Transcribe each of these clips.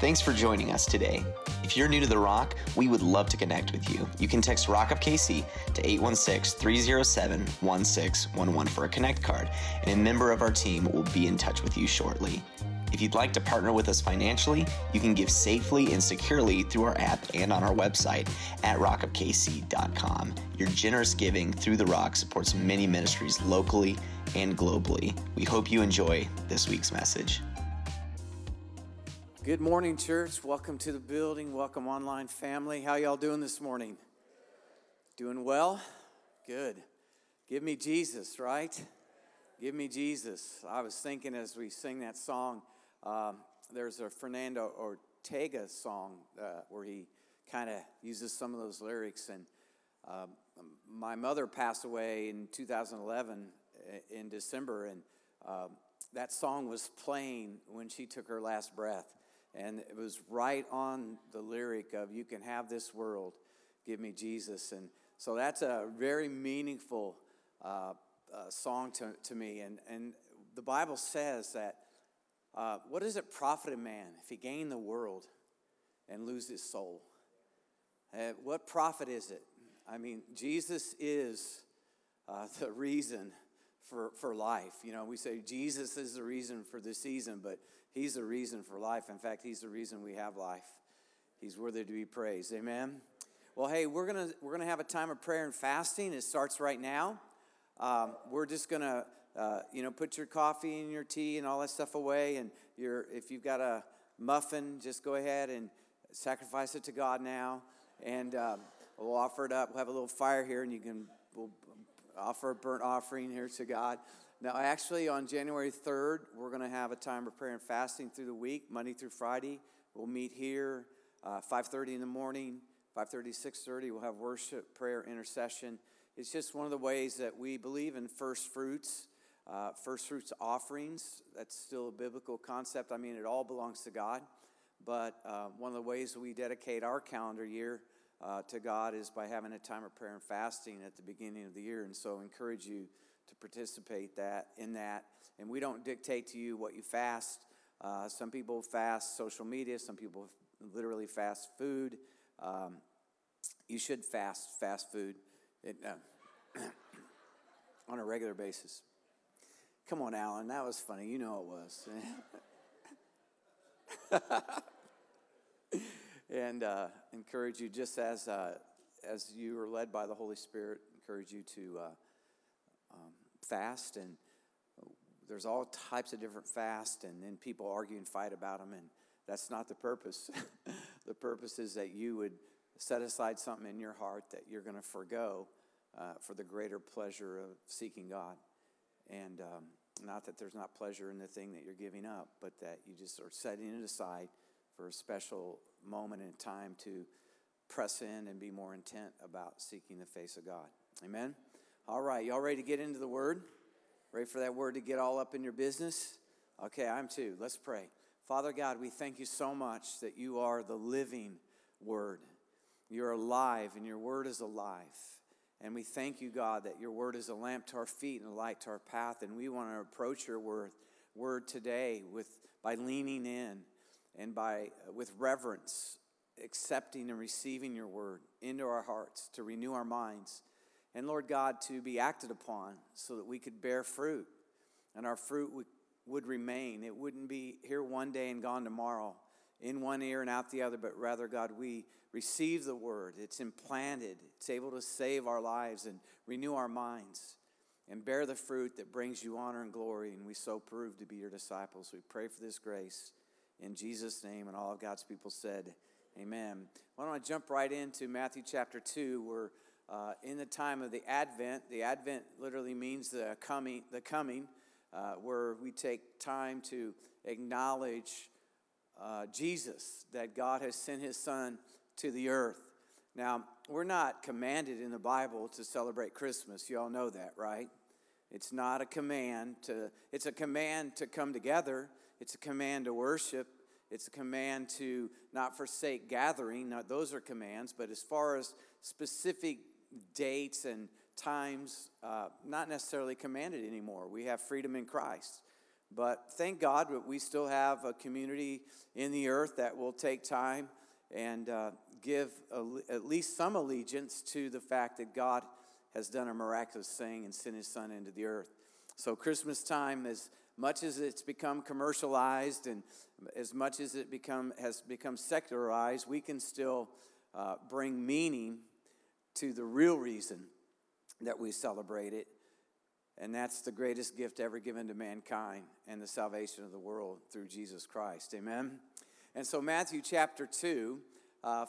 Thanks for joining us today. If you're new to The Rock, we would love to connect with you. You can text Rock of KC to 816 307 1611 for a Connect card, and a member of our team will be in touch with you shortly. If you'd like to partner with us financially, you can give safely and securely through our app and on our website at rockofkc.com. Your generous giving through The Rock supports many ministries locally and globally. We hope you enjoy this week's message. Good morning, church. Welcome to the building. Welcome, online family. How y'all doing this morning? Doing well? Good. Give me Jesus, right? Give me Jesus. I was thinking as we sing that song, um, there's a Fernando Ortega song uh, where he kind of uses some of those lyrics. And um, my mother passed away in 2011 uh, in December, and um, that song was playing when she took her last breath. And it was right on the lyric of, You can have this world, give me Jesus. And so that's a very meaningful uh, uh, song to, to me. And, and the Bible says that uh, what does it profit a man if he gain the world and lose his soul? Uh, what profit is it? I mean, Jesus is uh, the reason for, for life. You know, we say Jesus is the reason for the season, but He's the reason for life. In fact, He's the reason we have life. He's worthy to be praised. Amen. Well, hey, we're gonna we're gonna have a time of prayer and fasting. It starts right now. Um, we're just gonna uh, you know put your coffee and your tea and all that stuff away, and your if you've got a muffin, just go ahead and sacrifice it to God now, and um, we'll offer it up. We'll have a little fire here, and you can we'll offer a burnt offering here to God. Now, actually, on January 3rd, we're going to have a time of prayer and fasting through the week, Monday through Friday. We'll meet here uh, 5.30 in the morning, 5.30, 6.30. We'll have worship, prayer, intercession. It's just one of the ways that we believe in first fruits, uh, first fruits offerings. That's still a biblical concept. I mean, it all belongs to God. But uh, one of the ways we dedicate our calendar year uh, to God is by having a time of prayer and fasting at the beginning of the year. And so I encourage you to participate that in that. And we don't dictate to you what you fast. Uh, some people fast social media. Some people literally fast food. Um, you should fast fast food it, uh, on a regular basis. Come on, Alan. That was funny. You know it was. and uh, encourage you, just as uh, as you are led by the Holy Spirit, encourage you to uh, um, fast, and there's all types of different fasts, and then people argue and fight about them, and that's not the purpose. the purpose is that you would set aside something in your heart that you're going to forego uh, for the greater pleasure of seeking God. And um, not that there's not pleasure in the thing that you're giving up, but that you just are setting it aside for a special moment in time to press in and be more intent about seeking the face of God. Amen. All right, y'all ready to get into the word? Ready for that word to get all up in your business? Okay, I'm too. Let's pray. Father God, we thank you so much that you are the living word. You're alive, and your word is alive. And we thank you, God, that your word is a lamp to our feet and a light to our path. And we want to approach your word, word today with by leaning in and by uh, with reverence, accepting and receiving your word into our hearts to renew our minds and Lord God, to be acted upon so that we could bear fruit and our fruit would, would remain. It wouldn't be here one day and gone tomorrow, in one ear and out the other, but rather, God, we receive the word. It's implanted, it's able to save our lives and renew our minds and bear the fruit that brings you honor and glory. And we so prove to be your disciples. We pray for this grace in Jesus' name. And all of God's people said, Amen. Why don't I jump right into Matthew chapter 2, where uh, in the time of the Advent, the Advent literally means the coming, the coming, uh, where we take time to acknowledge uh, Jesus, that God has sent His Son to the earth. Now, we're not commanded in the Bible to celebrate Christmas. You all know that, right? It's not a command to, it's a command to come together. It's a command to worship. It's a command to not forsake gathering. Now, those are commands, but as far as specific dates and times uh, not necessarily commanded anymore. We have freedom in Christ. But thank God that we still have a community in the earth that will take time and uh, give a, at least some allegiance to the fact that God has done a miraculous thing and sent his son into the earth. So, Christmas time, as much as it's become commercialized and as much as it become, has become secularized, we can still uh, bring meaning to the real reason that we celebrate it. And that's the greatest gift ever given to mankind and the salvation of the world through Jesus Christ. Amen? And so, Matthew chapter 2, uh,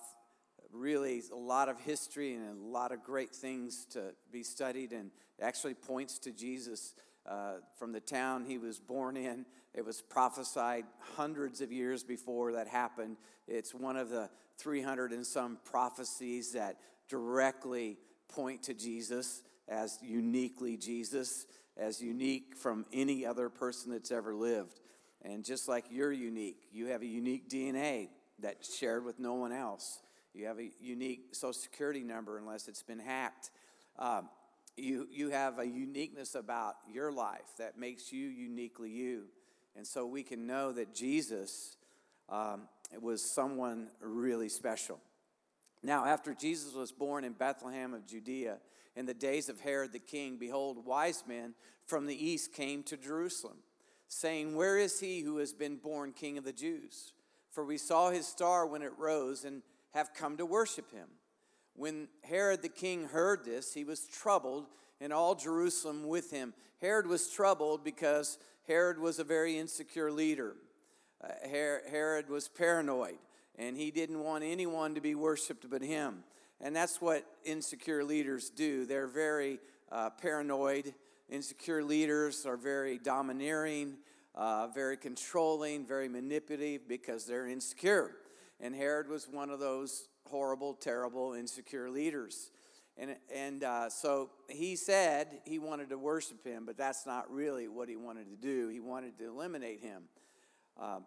really a lot of history and a lot of great things to be studied, and actually points to Jesus uh, from the town he was born in. It was prophesied hundreds of years before that happened. It's one of the 300 and some prophecies that directly point to Jesus as uniquely Jesus, as unique from any other person that's ever lived. And just like you're unique, you have a unique DNA that's shared with no one else. You have a unique social security number unless it's been hacked. Um, you, you have a uniqueness about your life that makes you uniquely you. And so we can know that Jesus um, was someone really special. Now, after Jesus was born in Bethlehem of Judea, in the days of Herod the king, behold, wise men from the east came to Jerusalem, saying, Where is he who has been born king of the Jews? For we saw his star when it rose and have come to worship him. When Herod the king heard this, he was troubled, and all Jerusalem with him. Herod was troubled because Herod was a very insecure leader. Uh, Herod was paranoid, and he didn't want anyone to be worshiped but him. And that's what insecure leaders do. They're very uh, paranoid. Insecure leaders are very domineering, uh, very controlling, very manipulative because they're insecure. And Herod was one of those horrible, terrible, insecure leaders. And, and uh, so he said he wanted to worship him, but that's not really what he wanted to do. He wanted to eliminate him. Uh,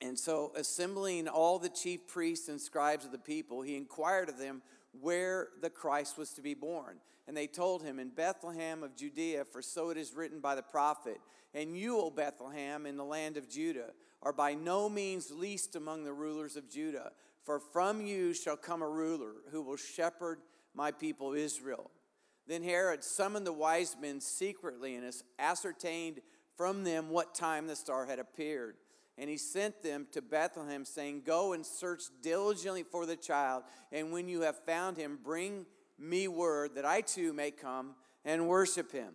and so, assembling all the chief priests and scribes of the people, he inquired of them where the Christ was to be born. And they told him, In Bethlehem of Judea, for so it is written by the prophet, And you, O Bethlehem, in the land of Judah, are by no means least among the rulers of Judah. For from you shall come a ruler who will shepherd my people Israel. Then Herod summoned the wise men secretly and ascertained from them what time the star had appeared. And he sent them to Bethlehem, saying, Go and search diligently for the child, and when you have found him, bring me word that I too may come and worship him.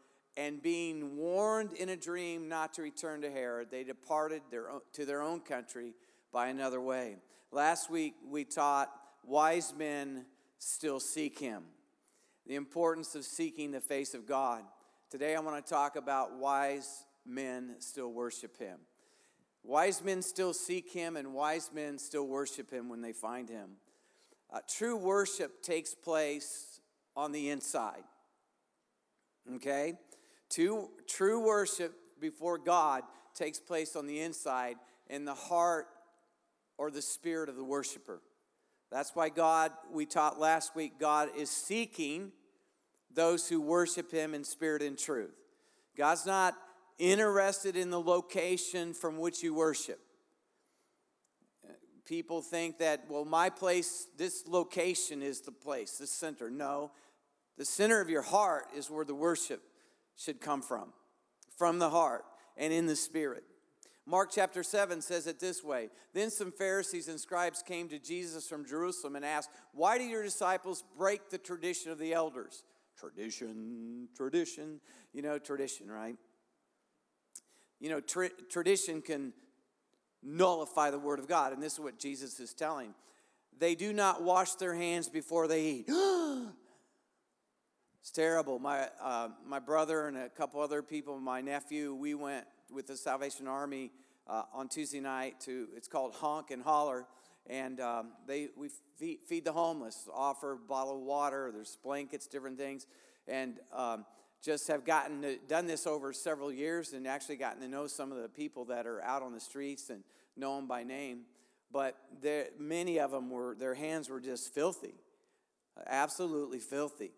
And being warned in a dream not to return to Herod, they departed their, to their own country by another way. Last week we taught wise men still seek him, the importance of seeking the face of God. Today I want to talk about wise men still worship him. Wise men still seek him, and wise men still worship him when they find him. Uh, true worship takes place on the inside. Okay? True, true worship before God takes place on the inside, in the heart or the spirit of the worshiper. That's why God, we taught last week, God is seeking those who worship Him in spirit and truth. God's not interested in the location from which you worship. People think that, well, my place, this location is the place, the center. No, the center of your heart is where the worship should come from, from the heart and in the spirit. Mark chapter 7 says it this way Then some Pharisees and scribes came to Jesus from Jerusalem and asked, Why do your disciples break the tradition of the elders? Tradition, tradition. You know, tradition, right? You know, tra- tradition can nullify the word of God, and this is what Jesus is telling. They do not wash their hands before they eat. it's terrible. My, uh, my brother and a couple other people, my nephew, we went with the Salvation Army uh, on Tuesday night to, it's called Honk and Holler. And um, they, we feed, feed, the homeless, offer a bottle of water, there's blankets, different things. And um, just have gotten to, done this over several years and actually gotten to know some of the people that are out on the streets and know them by name. But there, many of them were, their hands were just filthy, absolutely filthy.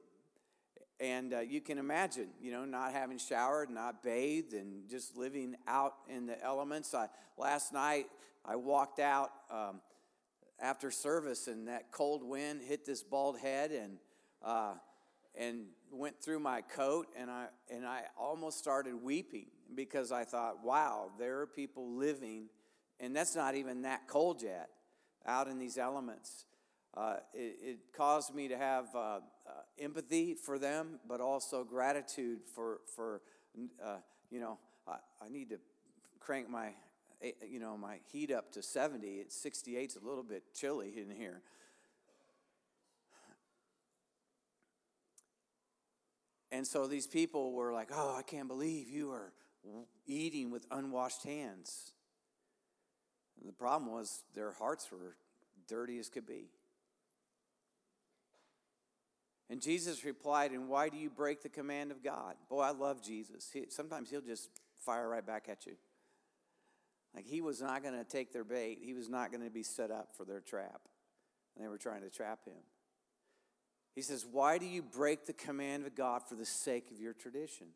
And uh, you can imagine, you know, not having showered, not bathed, and just living out in the elements. I, last night, I walked out um, after service, and that cold wind hit this bald head, and uh, and went through my coat, and I and I almost started weeping because I thought, wow, there are people living, and that's not even that cold yet, out in these elements uh, it, it, caused me to have uh, empathy for them, but also gratitude for, for uh, you know, I, I, need to crank my, eh, you know, my heat up to 70. It's 68, it's a little bit chilly in here. And so these people were like, oh, I can't believe you are eating with unwashed hands. And the problem was their hearts were dirty as could be. And Jesus replied, And why do you break the command of God? Boy, I love Jesus. He, sometimes he'll just fire right back at you. Like he was not going to take their bait, he was not going to be set up for their trap. And they were trying to trap him. He says, Why do you break the command of God for the sake of your tradition?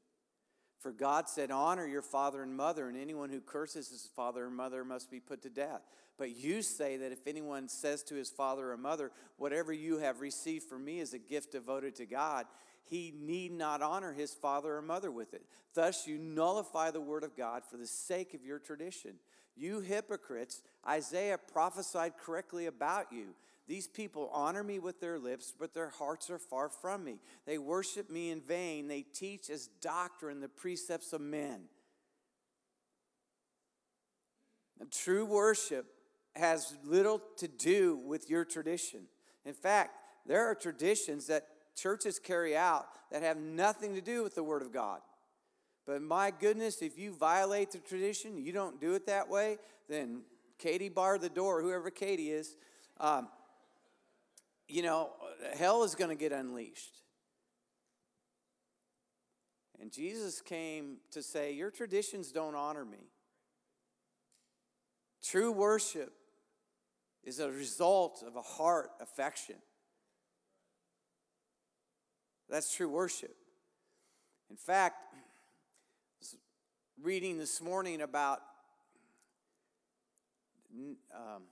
For God said, Honor your father and mother, and anyone who curses his father or mother must be put to death. But you say that if anyone says to his father or mother, Whatever you have received from me is a gift devoted to God, he need not honor his father or mother with it. Thus, you nullify the word of God for the sake of your tradition. You hypocrites, Isaiah prophesied correctly about you. These people honor me with their lips, but their hearts are far from me. They worship me in vain. They teach as doctrine the precepts of men. True worship has little to do with your tradition. In fact, there are traditions that churches carry out that have nothing to do with the Word of God. But my goodness, if you violate the tradition, you don't do it that way, then Katie barred the door, whoever Katie is, um, you know, hell is going to get unleashed. And Jesus came to say, Your traditions don't honor me. True worship is a result of a heart affection. That's true worship. In fact, reading this morning about um,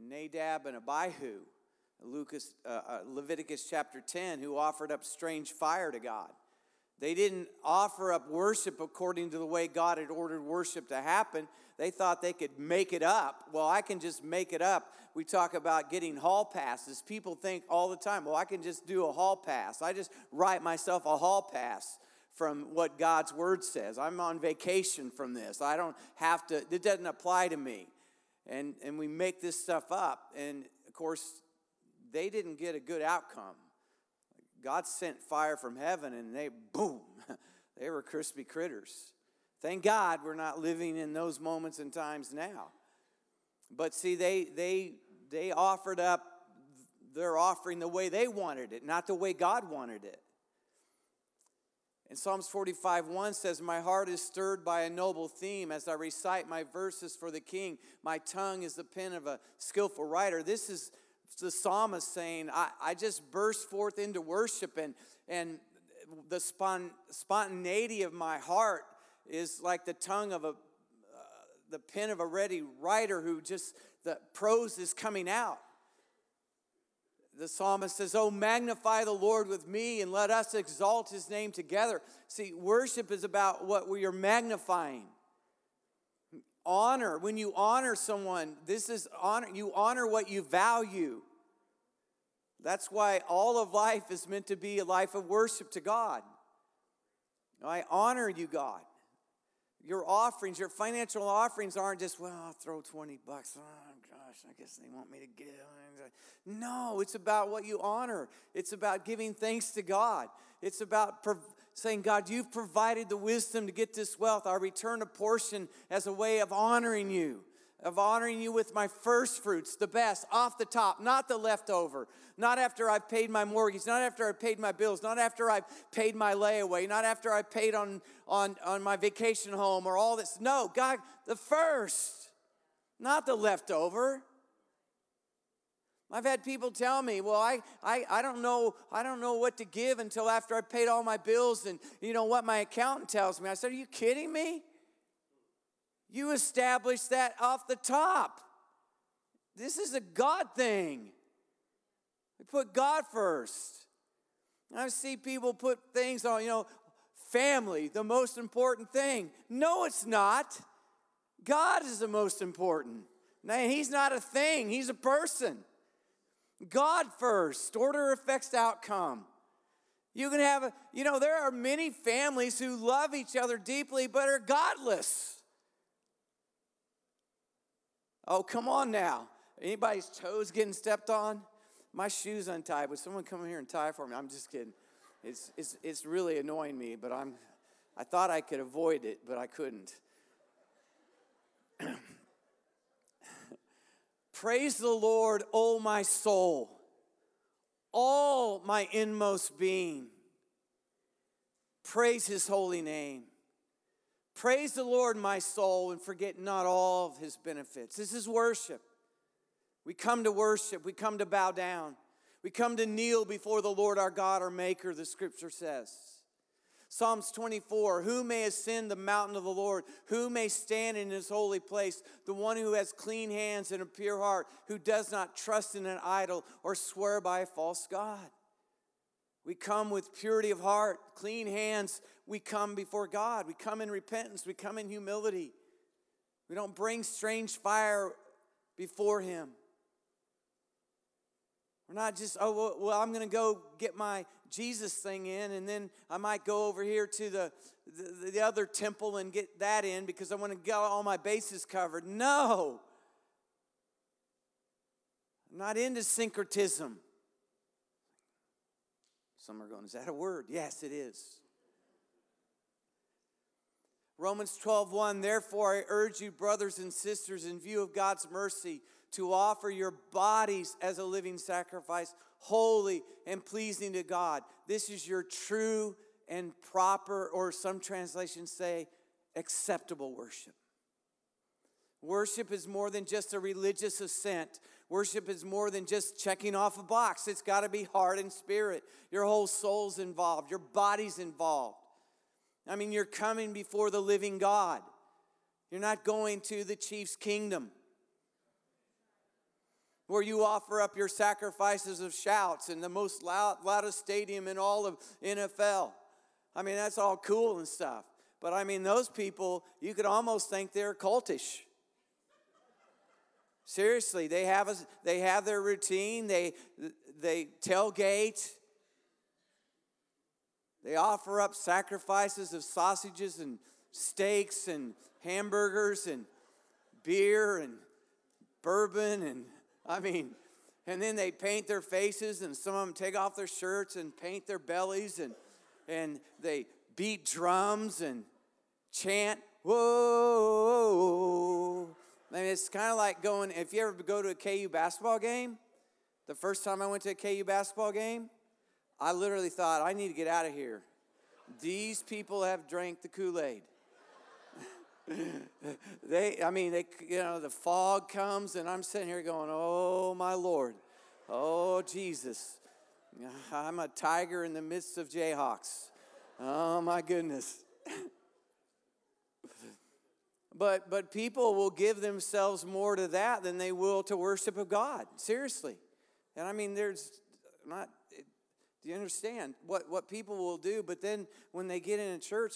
Nadab and Abihu, Lucas, uh, uh, Leviticus chapter 10, who offered up strange fire to God. They didn't offer up worship according to the way God had ordered worship to happen. They thought they could make it up. Well, I can just make it up. We talk about getting hall passes. People think all the time, well, I can just do a hall pass. I just write myself a hall pass from what God's word says. I'm on vacation from this. I don't have to, it doesn't apply to me. And, and we make this stuff up. And of course, they didn't get a good outcome. God sent fire from heaven and they, boom, they were crispy critters. Thank God we're not living in those moments and times now. But see, they, they, they offered up their offering the way they wanted it, not the way God wanted it. And Psalms 45 1 says, My heart is stirred by a noble theme as I recite my verses for the king. My tongue is the pen of a skillful writer. This is the psalmist saying, I, I just burst forth into worship, and, and the spon- spontaneity of my heart is like the tongue of a, uh, the pen of a ready writer who just, the prose is coming out. The psalmist says, Oh, magnify the Lord with me and let us exalt his name together. See, worship is about what we are magnifying honor when you honor someone this is honor you honor what you value that's why all of life is meant to be a life of worship to God. I honor you, God. Your offerings, your financial offerings aren't just, well, I'll throw 20 bucks. Oh, gosh, I guess they want me to give. No, it's about what you honor. It's about giving thanks to God. It's about saying, God, you've provided the wisdom to get this wealth. I return a portion as a way of honoring you, of honoring you with my first fruits, the best, off the top, not the leftover, not after I've paid my mortgage, not after I've paid my bills, not after I've paid my layaway, not after I've paid on, on, on my vacation home or all this. No, God, the first, not the leftover. I've had people tell me, well, I, I, I don't know, I don't know what to give until after I paid all my bills and you know what my accountant tells me. I said, Are you kidding me? You established that off the top. This is a God thing. We put God first. I see people put things on, you know, family, the most important thing. No, it's not. God is the most important. Now, he's not a thing, he's a person. God first. Order affects outcome. You can have, a, you know, there are many families who love each other deeply but are godless. Oh, come on now. Anybody's toes getting stepped on? My shoe's untied. Would someone come here and tie for me? I'm just kidding. It's, it's, it's really annoying me, but I'm, I thought I could avoid it, but I couldn't. Praise the Lord, O my soul, all my inmost being. Praise his holy name. Praise the Lord, my soul, and forget not all of his benefits. This is worship. We come to worship, we come to bow down, we come to kneel before the Lord our God, our Maker, the scripture says. Psalms 24 Who may ascend the mountain of the Lord? Who may stand in his holy place? The one who has clean hands and a pure heart, who does not trust in an idol or swear by a false God. We come with purity of heart, clean hands. We come before God. We come in repentance. We come in humility. We don't bring strange fire before Him. We're not just, oh, well, I'm going to go get my Jesus thing in, and then I might go over here to the, the, the other temple and get that in because I want to get all my bases covered. No. I'm not into syncretism. Some are going, is that a word? Yes, it is. Romans 12, 1, therefore I urge you, brothers and sisters, in view of God's mercy, to offer your bodies as a living sacrifice, holy and pleasing to God. This is your true and proper, or some translations say, acceptable worship. Worship is more than just a religious assent. Worship is more than just checking off a box. It's got to be heart and spirit. Your whole soul's involved, your body's involved. I mean, you're coming before the living God. You're not going to the Chiefs Kingdom where you offer up your sacrifices of shouts in the most loud, loudest stadium in all of NFL. I mean, that's all cool and stuff. But I mean, those people, you could almost think they're cultish. Seriously, they have, a, they have their routine, they, they tailgate, they offer up sacrifices of sausages and steaks and hamburgers and beer and bourbon and I mean, and then they paint their faces, and some of them take off their shirts and paint their bellies, and, and they beat drums and chant, whoa. I mean, it's kind of like going, if you ever go to a KU basketball game, the first time I went to a KU basketball game, I literally thought, I need to get out of here. These people have drank the Kool Aid they, I mean, they, you know, the fog comes, and I'm sitting here going, "Oh my Lord, oh Jesus, I'm a tiger in the midst of jayhawks. Oh my goodness." but but people will give themselves more to that than they will to worship of God. Seriously, and I mean, there's not. Do you understand what what people will do? But then when they get in a church,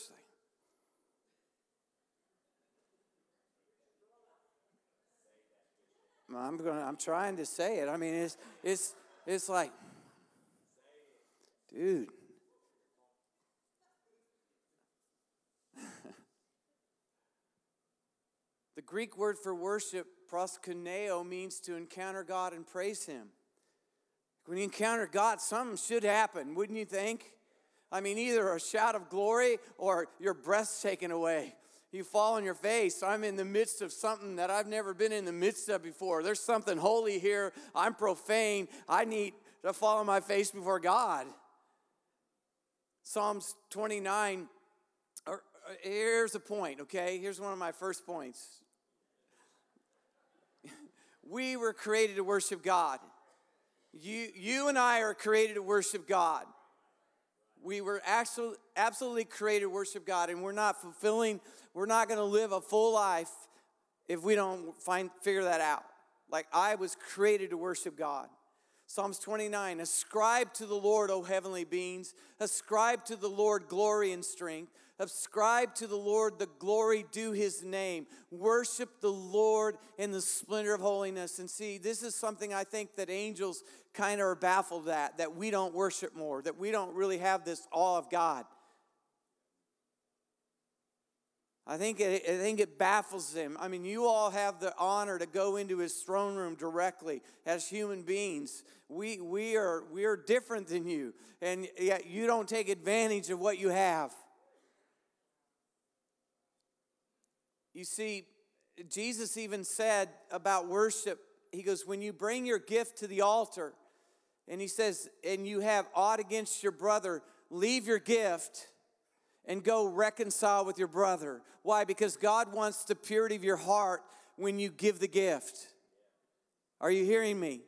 I'm going I'm trying to say it. I mean, it's it's it's like dude. the Greek word for worship, proskuneo, means to encounter God and praise Him. When you encounter God, something should happen, wouldn't you think? I mean, either a shout of glory or your breath's taken away. You fall on your face. I'm in the midst of something that I've never been in the midst of before. There's something holy here. I'm profane. I need to fall on my face before God. Psalms 29. Uh, here's a point, okay? Here's one of my first points. we were created to worship God. You, you and I are created to worship God. We were actually, absolutely created to worship God, and we're not fulfilling, we're not going to live a full life if we don't find, figure that out. Like I was created to worship God. Psalms 29 Ascribe to the Lord, O heavenly beings. Ascribe to the Lord glory and strength. Ascribe to the Lord the glory due his name. Worship the Lord in the splendor of holiness. And see, this is something I think that angels kind of are baffled at, that we don't worship more, that we don't really have this awe of God. I think it, I think it baffles them. I mean, you all have the honor to go into his throne room directly as human beings. We, we, are, we are different than you, and yet you don't take advantage of what you have. You see, Jesus even said about worship, he goes, When you bring your gift to the altar, and he says, and you have aught against your brother, leave your gift and go reconcile with your brother. Why? Because God wants the purity of your heart when you give the gift. Are you hearing me?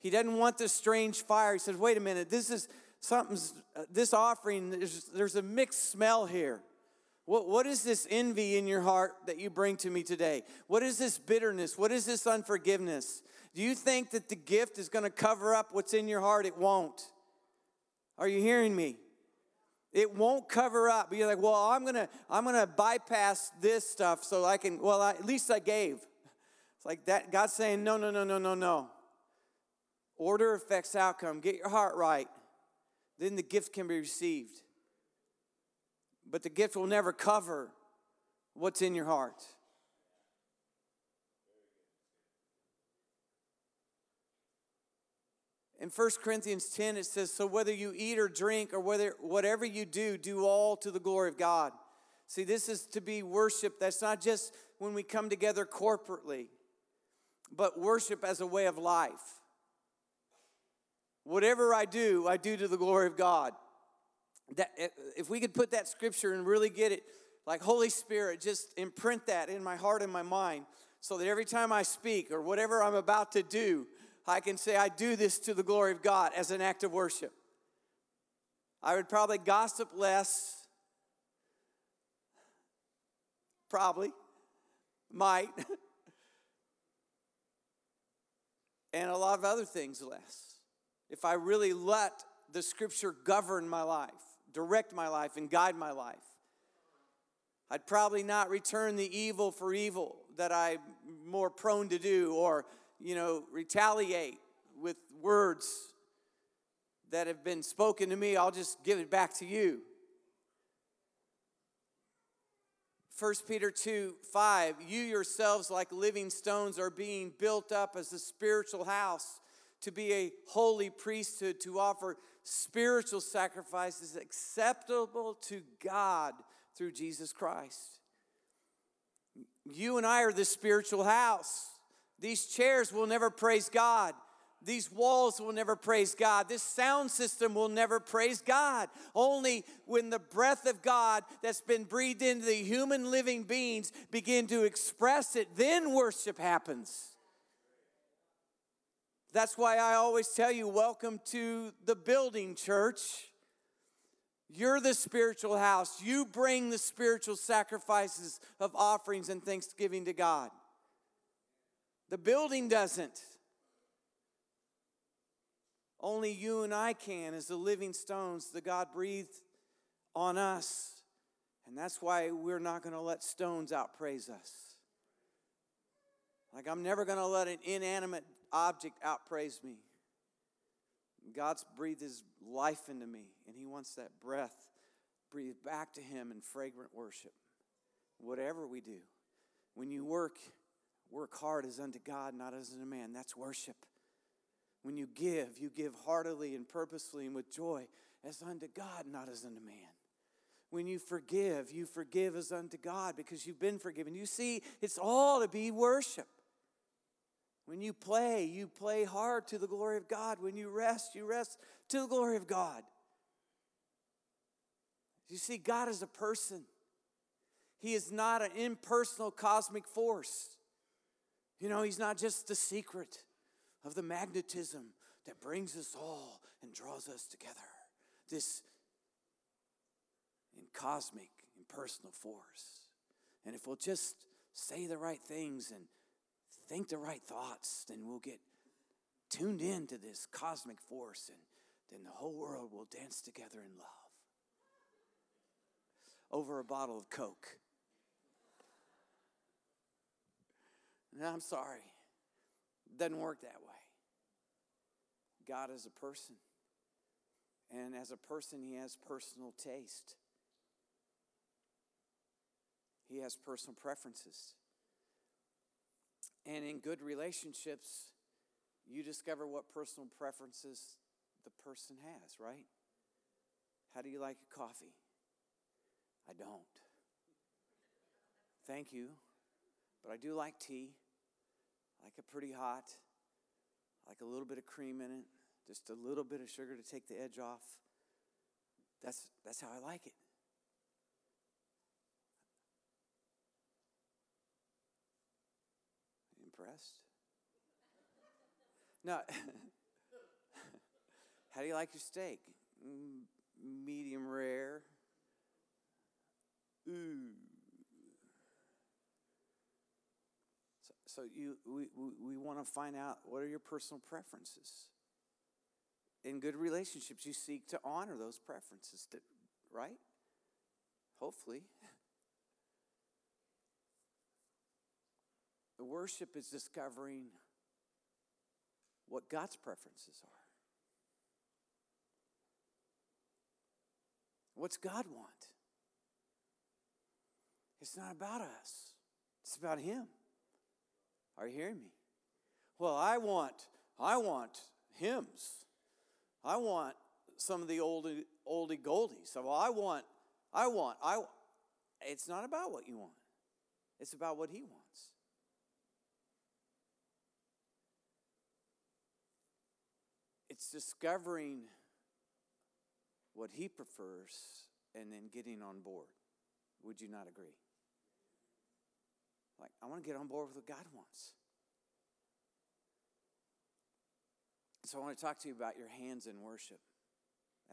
He doesn't want this strange fire. He says, wait a minute, this is something's, uh, this offering, there's, there's a mixed smell here. What, what is this envy in your heart that you bring to me today? What is this bitterness? What is this unforgiveness? Do you think that the gift is going to cover up what's in your heart? It won't. Are you hearing me? It won't cover up. You're like, well, I'm gonna, I'm gonna bypass this stuff so I can. Well, I, at least I gave. It's like that. God's saying, no, no, no, no, no, no. Order affects outcome. Get your heart right. Then the gift can be received. But the gift will never cover what's in your heart. In 1 Corinthians 10, it says, So whether you eat or drink or whether whatever you do, do all to the glory of God. See, this is to be worship. That's not just when we come together corporately, but worship as a way of life. Whatever I do, I do to the glory of God. That, eh, if we could put that scripture and really get it, like Holy Spirit, just imprint that in my heart and my mind so that every time I speak or whatever I'm about to do, I can say, I do this to the glory of God as an act of worship. I would probably gossip less, probably, might, and a lot of other things less. If I really let the scripture govern my life, direct my life, and guide my life, I'd probably not return the evil for evil that I'm more prone to do or you know, retaliate with words that have been spoken to me, I'll just give it back to you. 1 Peter 2 5, you yourselves, like living stones, are being built up as a spiritual house to be a holy priesthood, to offer spiritual sacrifices acceptable to God through Jesus Christ. You and I are the spiritual house. These chairs will never praise God. These walls will never praise God. This sound system will never praise God. Only when the breath of God that's been breathed into the human living beings begin to express it, then worship happens. That's why I always tell you, welcome to the building, church. You're the spiritual house. You bring the spiritual sacrifices of offerings and thanksgiving to God. The building doesn't. Only you and I can, as the living stones that God breathed on us. And that's why we're not going to let stones outpraise us. Like, I'm never going to let an inanimate object outpraise me. God's breathed his life into me, and he wants that breath breathed back to him in fragrant worship. Whatever we do, when you work, Work hard as unto God, not as unto man. That's worship. When you give, you give heartily and purposefully and with joy as unto God, not as unto man. When you forgive, you forgive as unto God because you've been forgiven. You see, it's all to be worship. When you play, you play hard to the glory of God. When you rest, you rest to the glory of God. You see, God is a person. He is not an impersonal cosmic force. You know, He's not just the secret of the magnetism that brings us all and draws us together. This in cosmic, impersonal force. And if we'll just say the right things and think the right thoughts, then we'll get tuned into this cosmic force and then the whole world will dance together in love over a bottle of Coke. And I'm sorry, it doesn't work that way. God is a person. And as a person, he has personal taste. He has personal preferences. And in good relationships, you discover what personal preferences the person has, right? How do you like your coffee? I don't. Thank you. But I do like tea. I like it pretty hot. I like a little bit of cream in it, just a little bit of sugar to take the edge off. That's, that's how I like it. Impressed? No. how do you like your steak? Mm, medium rare. Ooh. So, so you, we, we, want to find out what are your personal preferences. In good relationships, you seek to honor those preferences, right? Hopefully. Worship is discovering what God's preferences are. What's God want? It's not about us, it's about Him. Are you hearing me? Well, I want, I want hymns. I want some of the oldie, oldie goldies. So I want, I want, I. It's not about what you want. It's about what He wants. It's discovering what He prefers and then getting on board. Would you not agree? Like, I want to get on board with what God wants. So I want to talk to you about your hands in worship.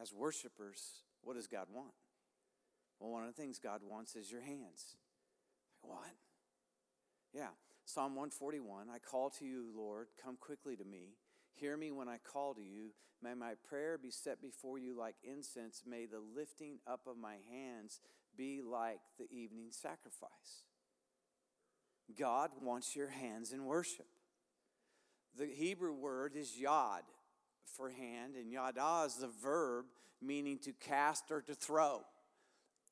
As worshipers, what does God want? Well, one of the things God wants is your hands. What? Yeah. Psalm 141 I call to you, Lord, come quickly to me. Hear me when I call to you. May my prayer be set before you like incense. May the lifting up of my hands be like the evening sacrifice. God wants your hands in worship. The Hebrew word is yad for hand, and yada is the verb meaning to cast or to throw.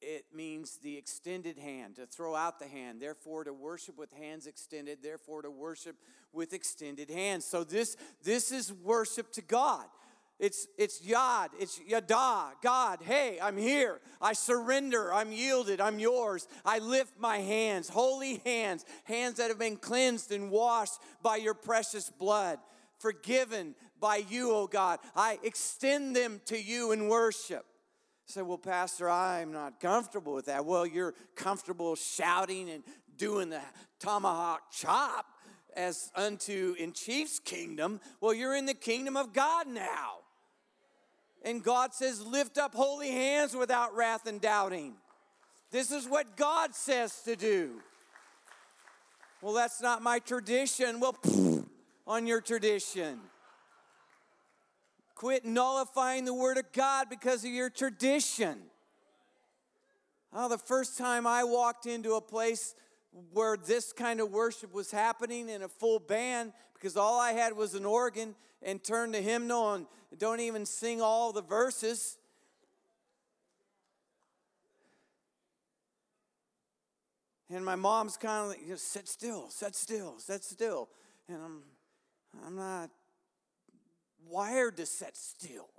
It means the extended hand, to throw out the hand. Therefore, to worship with hands extended. Therefore, to worship with extended hands. So this this is worship to God. It's, it's Yad, it's Yada, God, hey, I'm here. I surrender, I'm yielded, I'm yours. I lift my hands, holy hands, hands that have been cleansed and washed by your precious blood, forgiven by you, oh God. I extend them to you in worship. Say, well, Pastor, I'm not comfortable with that. Well, you're comfortable shouting and doing the tomahawk chop as unto in Chiefs Kingdom. Well, you're in the kingdom of God now. And God says, lift up holy hands without wrath and doubting. This is what God says to do. Well, that's not my tradition. Well, on your tradition. Quit nullifying the Word of God because of your tradition. Oh, the first time I walked into a place where this kind of worship was happening in a full band, because all I had was an organ and turned to hymnal and don't even sing all the verses. And my mom's kind of like, sit still, sit still, sit still. And I'm, I'm not wired to set still.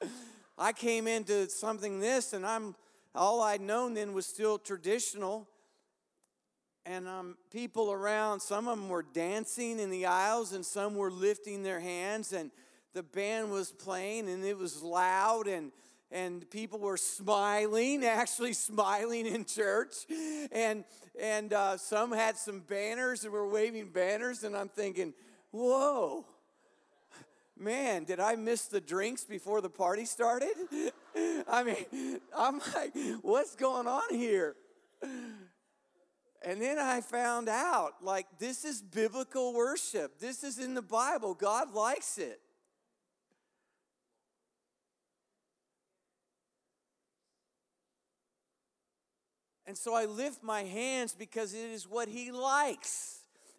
I came into something this, and I'm all I'd known then was still traditional. And um, people around, some of them were dancing in the aisles, and some were lifting their hands, and the band was playing, and it was loud, and and people were smiling, actually smiling in church, and and uh, some had some banners and were waving banners, and I'm thinking, whoa, man, did I miss the drinks before the party started? I mean, I'm like, what's going on here? And then I found out, like, this is biblical worship. This is in the Bible. God likes it. And so I lift my hands because it is what He likes.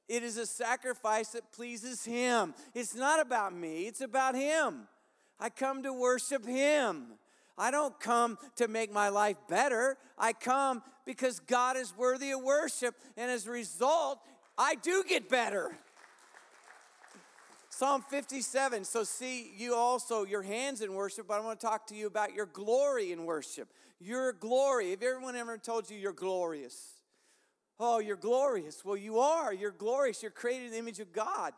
It is a sacrifice that pleases Him. It's not about me, it's about Him. I come to worship Him. I don't come to make my life better. I come because God is worthy of worship. And as a result, I do get better. Psalm 57. So, see, you also, your hands in worship, but I want to talk to you about your glory in worship. Your glory. Have everyone ever told you you're glorious? Oh, you're glorious. Well, you are. You're glorious. You're created in the image of God.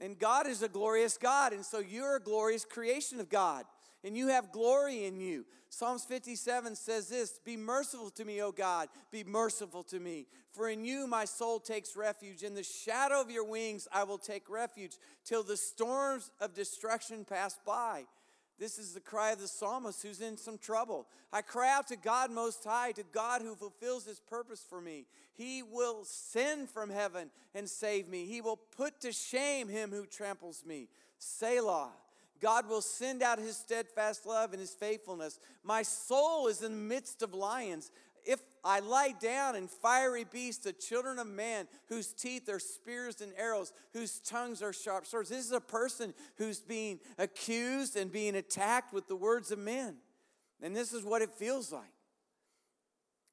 And God is a glorious God. And so you're a glorious creation of God. And you have glory in you. Psalms 57 says this Be merciful to me, O God. Be merciful to me. For in you my soul takes refuge. In the shadow of your wings I will take refuge till the storms of destruction pass by. This is the cry of the psalmist who's in some trouble. I cry out to God Most High, to God who fulfills His purpose for me. He will send from heaven and save me. He will put to shame him who tramples me. Selah. God will send out His steadfast love and His faithfulness. My soul is in the midst of lions I lie down in fiery beasts, the children of man, whose teeth are spears and arrows, whose tongues are sharp swords. This is a person who's being accused and being attacked with the words of men. And this is what it feels like.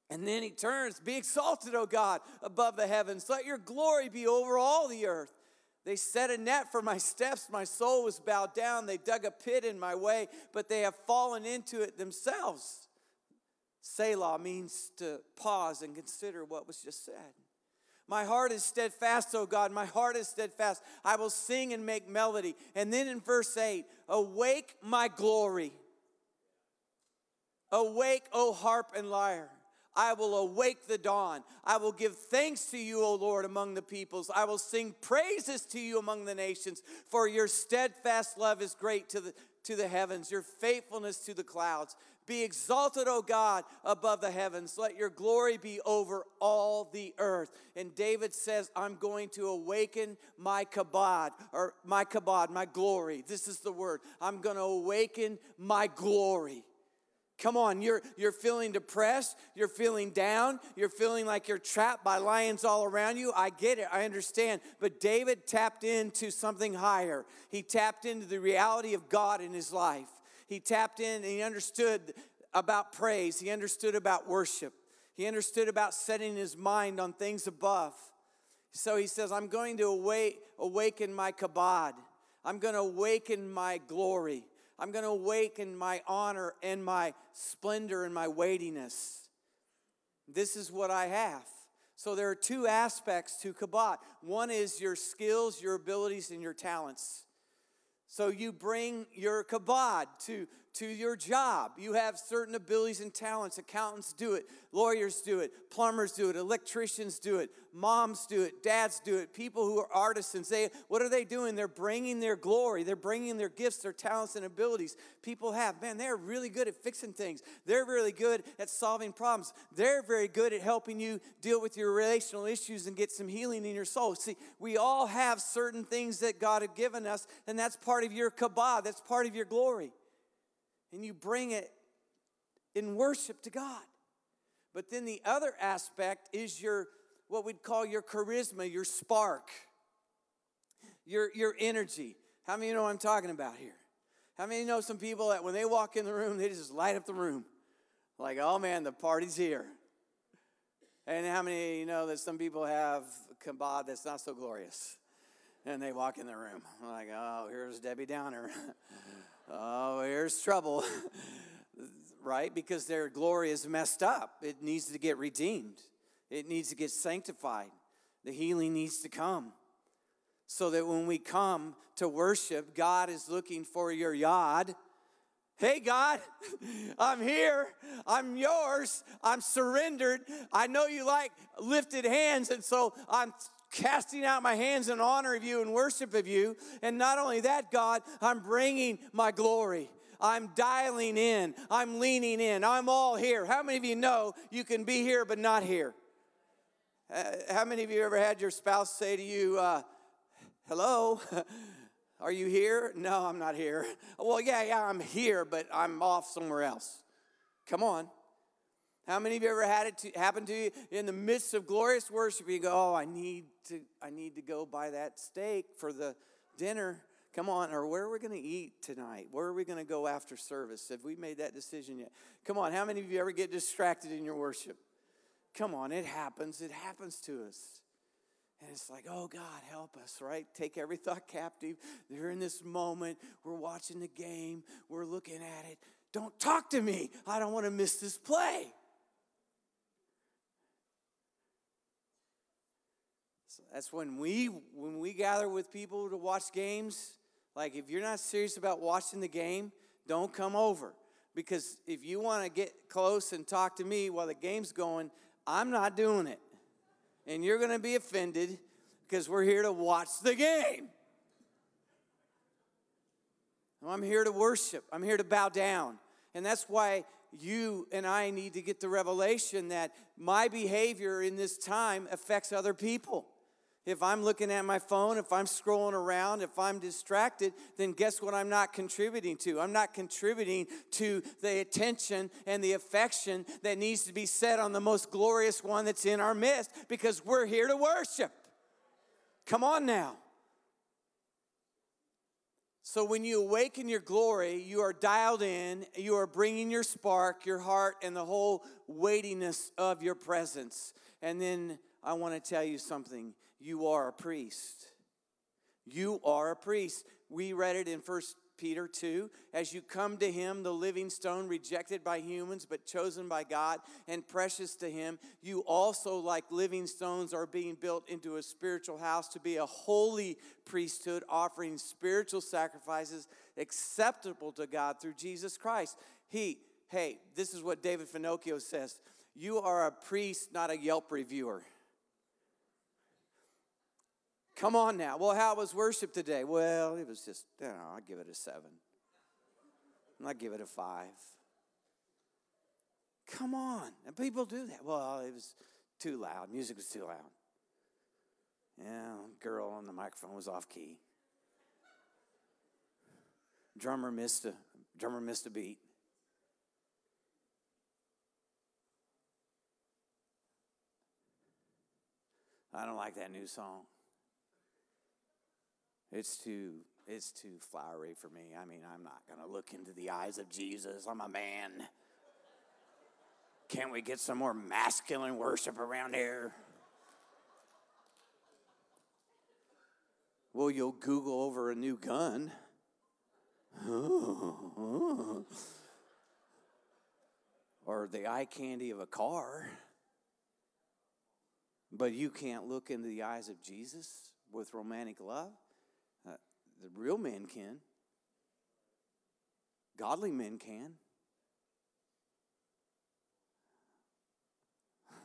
And then he turns, Be exalted, O God, above the heavens. Let your glory be over all the earth. They set a net for my steps. My soul was bowed down. They dug a pit in my way, but they have fallen into it themselves. Selah means to pause and consider what was just said. My heart is steadfast, O God. My heart is steadfast. I will sing and make melody. And then in verse 8, awake my glory. Awake, O harp and lyre. I will awake the dawn. I will give thanks to you, O Lord, among the peoples. I will sing praises to you among the nations, for your steadfast love is great to the, to the heavens, your faithfulness to the clouds. Be exalted, O God, above the heavens. Let your glory be over all the earth. And David says, I'm going to awaken my kabod, or my kabod, my glory. This is the word. I'm going to awaken my glory. Come on, you're, you're feeling depressed, you're feeling down, you're feeling like you're trapped by lions all around you. I get it, I understand. But David tapped into something higher. He tapped into the reality of God in his life. He tapped in and he understood about praise. He understood about worship. He understood about setting his mind on things above. So he says, I'm going to awake, awaken my kabod. I'm going to awaken my glory. I'm going to awaken my honor and my splendor and my weightiness. This is what I have. So there are two aspects to kabod. One is your skills, your abilities, and your talents. So you bring your kabod to to your job. You have certain abilities and talents. Accountants do it, lawyers do it, plumbers do it, electricians do it, moms do it, dads do it, people who are artisans. They what are they doing? They're bringing their glory, they're bringing their gifts, their talents and abilities. People have, man, they're really good at fixing things. They're really good at solving problems. They're very good at helping you deal with your relational issues and get some healing in your soul. See, we all have certain things that God has given us, and that's part of your kabod, that's part of your glory and you bring it in worship to God. But then the other aspect is your what we'd call your charisma, your spark, your, your energy. How many you know what I'm talking about here? How many know some people that when they walk in the room, they just light up the room? Like, oh man, the party's here. And how many you know that some people have kabod that's not so glorious? And they walk in the room. Like, oh, here's Debbie Downer. oh, here's trouble. right? Because their glory is messed up. It needs to get redeemed, it needs to get sanctified. The healing needs to come. So that when we come to worship, God is looking for your yod. Hey, God, I'm here. I'm yours. I'm surrendered. I know you like lifted hands, and so I'm casting out my hands in honor of you and worship of you. And not only that, God, I'm bringing my glory. I'm dialing in. I'm leaning in. I'm all here. How many of you know you can be here but not here? Uh, how many of you ever had your spouse say to you, uh, Hello, are you here? No, I'm not here. Well, yeah, yeah, I'm here, but I'm off somewhere else. Come on. How many of you ever had it to, happen to you in the midst of glorious worship? You go, oh, I need to, I need to go buy that steak for the dinner. Come on, or where are we going to eat tonight? Where are we going to go after service? Have we made that decision yet? Come on, how many of you ever get distracted in your worship? Come on, it happens. It happens to us. And it's like, oh God, help us, right? Take every thought captive. They're in this moment. We're watching the game. We're looking at it. Don't talk to me. I don't want to miss this play. That's when we when we gather with people to watch games. Like if you're not serious about watching the game, don't come over. Because if you want to get close and talk to me while the game's going, I'm not doing it. And you're going to be offended because we're here to watch the game. I'm here to worship. I'm here to bow down. And that's why you and I need to get the revelation that my behavior in this time affects other people. If I'm looking at my phone, if I'm scrolling around, if I'm distracted, then guess what I'm not contributing to? I'm not contributing to the attention and the affection that needs to be set on the most glorious one that's in our midst because we're here to worship. Come on now. So, when you awaken your glory, you are dialed in, you are bringing your spark, your heart, and the whole weightiness of your presence. And then I want to tell you something you are a priest. You are a priest. We read it in First Peter 2. As you come to him, the living stone, rejected by humans, but chosen by God and precious to him, you also, like living stones, are being built into a spiritual house to be a holy priesthood, offering spiritual sacrifices acceptable to God through Jesus Christ. He, hey, this is what David Finocchio says you are a priest, not a Yelp reviewer. Come on now. Well, how was worship today? Well, it was just, you know, I'll give it a seven. I'll give it a five. Come on. And people do that. Well, it was too loud. Music was too loud. Yeah, girl on the microphone was off key. Drummer missed a drummer missed a beat. I don't like that new song. It's too it's too flowery for me. I mean, I'm not going to look into the eyes of Jesus. I'm a man. Can't we get some more masculine worship around here? Well, you'll Google over a new gun. or the eye candy of a car. But you can't look into the eyes of Jesus with romantic love. The real men can. Godly men can.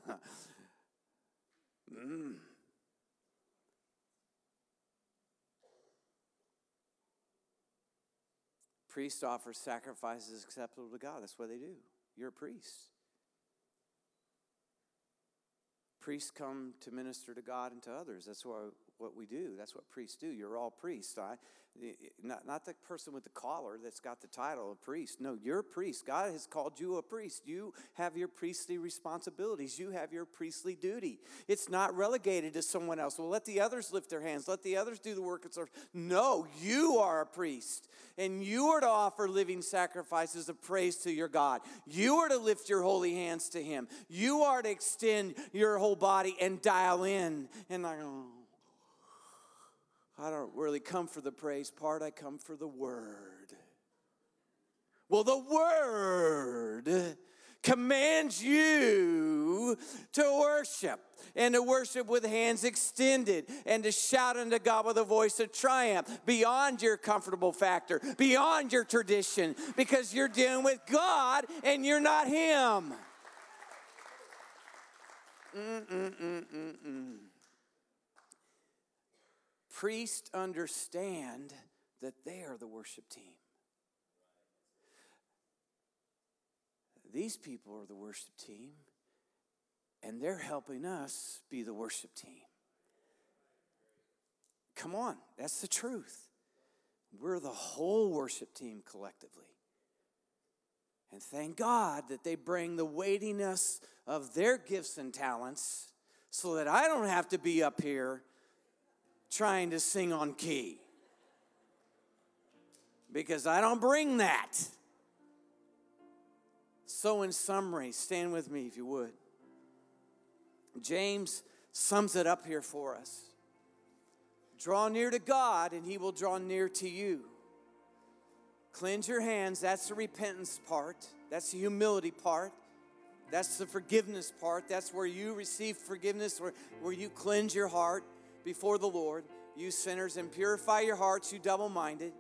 mm. Priests offer sacrifices acceptable to God. That's what they do. You're a priest. Priests come to minister to God and to others. That's why what we do. That's what priests do. You're all priests. I, not, not the person with the collar that's got the title of priest. No, you're a priest. God has called you a priest. You have your priestly responsibilities. You have your priestly duty. It's not relegated to someone else. Well, let the others lift their hands. Let the others do the work of service. No, you are a priest. And you are to offer living sacrifices of praise to your God. You are to lift your holy hands to Him. You are to extend your whole body and dial in. And I go, oh. I don't really come for the praise part, I come for the word. Well, the word commands you to worship and to worship with hands extended and to shout unto God with a voice of triumph beyond your comfortable factor, beyond your tradition, because you're dealing with God and you're not Him. Mm-mm-mm-mm-mm. Priests understand that they are the worship team. These people are the worship team, and they're helping us be the worship team. Come on, that's the truth. We're the whole worship team collectively. And thank God that they bring the weightiness of their gifts and talents so that I don't have to be up here trying to sing on key. Because I don't bring that. So, in summary, stand with me if you would. James sums it up here for us Draw near to God, and he will draw near to you. Cleanse your hands, that's the repentance part, that's the humility part. That's the forgiveness part. That's where you receive forgiveness, where, where you cleanse your heart before the Lord, you sinners, and purify your hearts, you double minded.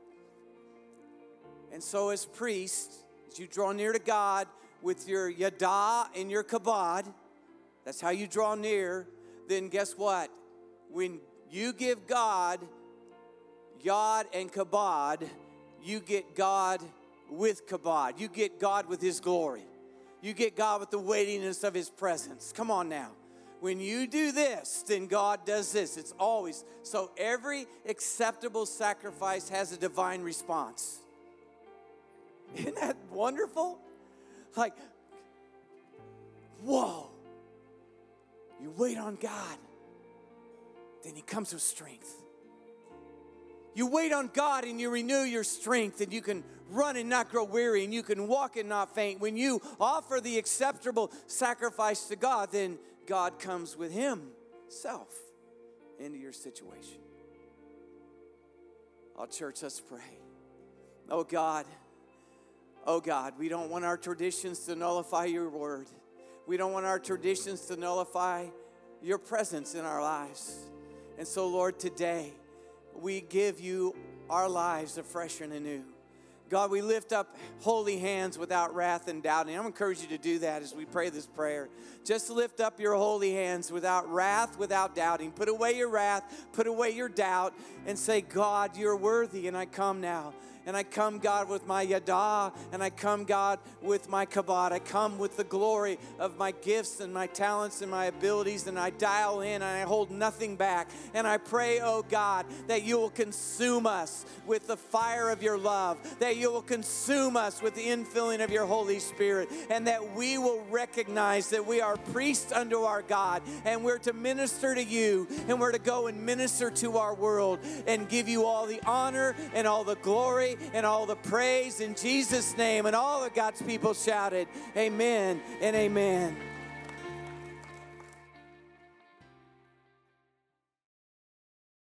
And so, as priests, as you draw near to God with your yada and your kabod, that's how you draw near, then guess what? When you give God yod and kabod, you get God with kabod. You get God with His glory. You get God with the weightiness of His presence. Come on now. When you do this, then God does this. It's always so. Every acceptable sacrifice has a divine response. Isn't that wonderful? Like, whoa. You wait on God, then He comes with strength. You wait on God and you renew your strength, and you can run and not grow weary, and you can walk and not faint. When you offer the acceptable sacrifice to God, then God comes with Himself into your situation. Oh, church, let's pray. Oh, God. Oh, God, we don't want our traditions to nullify your word. We don't want our traditions to nullify your presence in our lives. And so, Lord, today, we give you our lives afresh and anew. God, we lift up holy hands without wrath and doubting. I'm encourage you to do that as we pray this prayer. Just lift up your holy hands without wrath, without doubting. Put away your wrath, put away your doubt, and say, God, you're worthy, and I come now. And I come, God, with my yada, and I come, God, with my kabod. I come with the glory of my gifts and my talents and my abilities, and I dial in and I hold nothing back. And I pray, oh God, that you will consume us with the fire of your love, that you will consume us with the infilling of your Holy Spirit, and that we will recognize that we are priests unto our God, and we're to minister to you, and we're to go and minister to our world and give you all the honor and all the and all the praise in Jesus' name. And all of God's people shouted, Amen and Amen.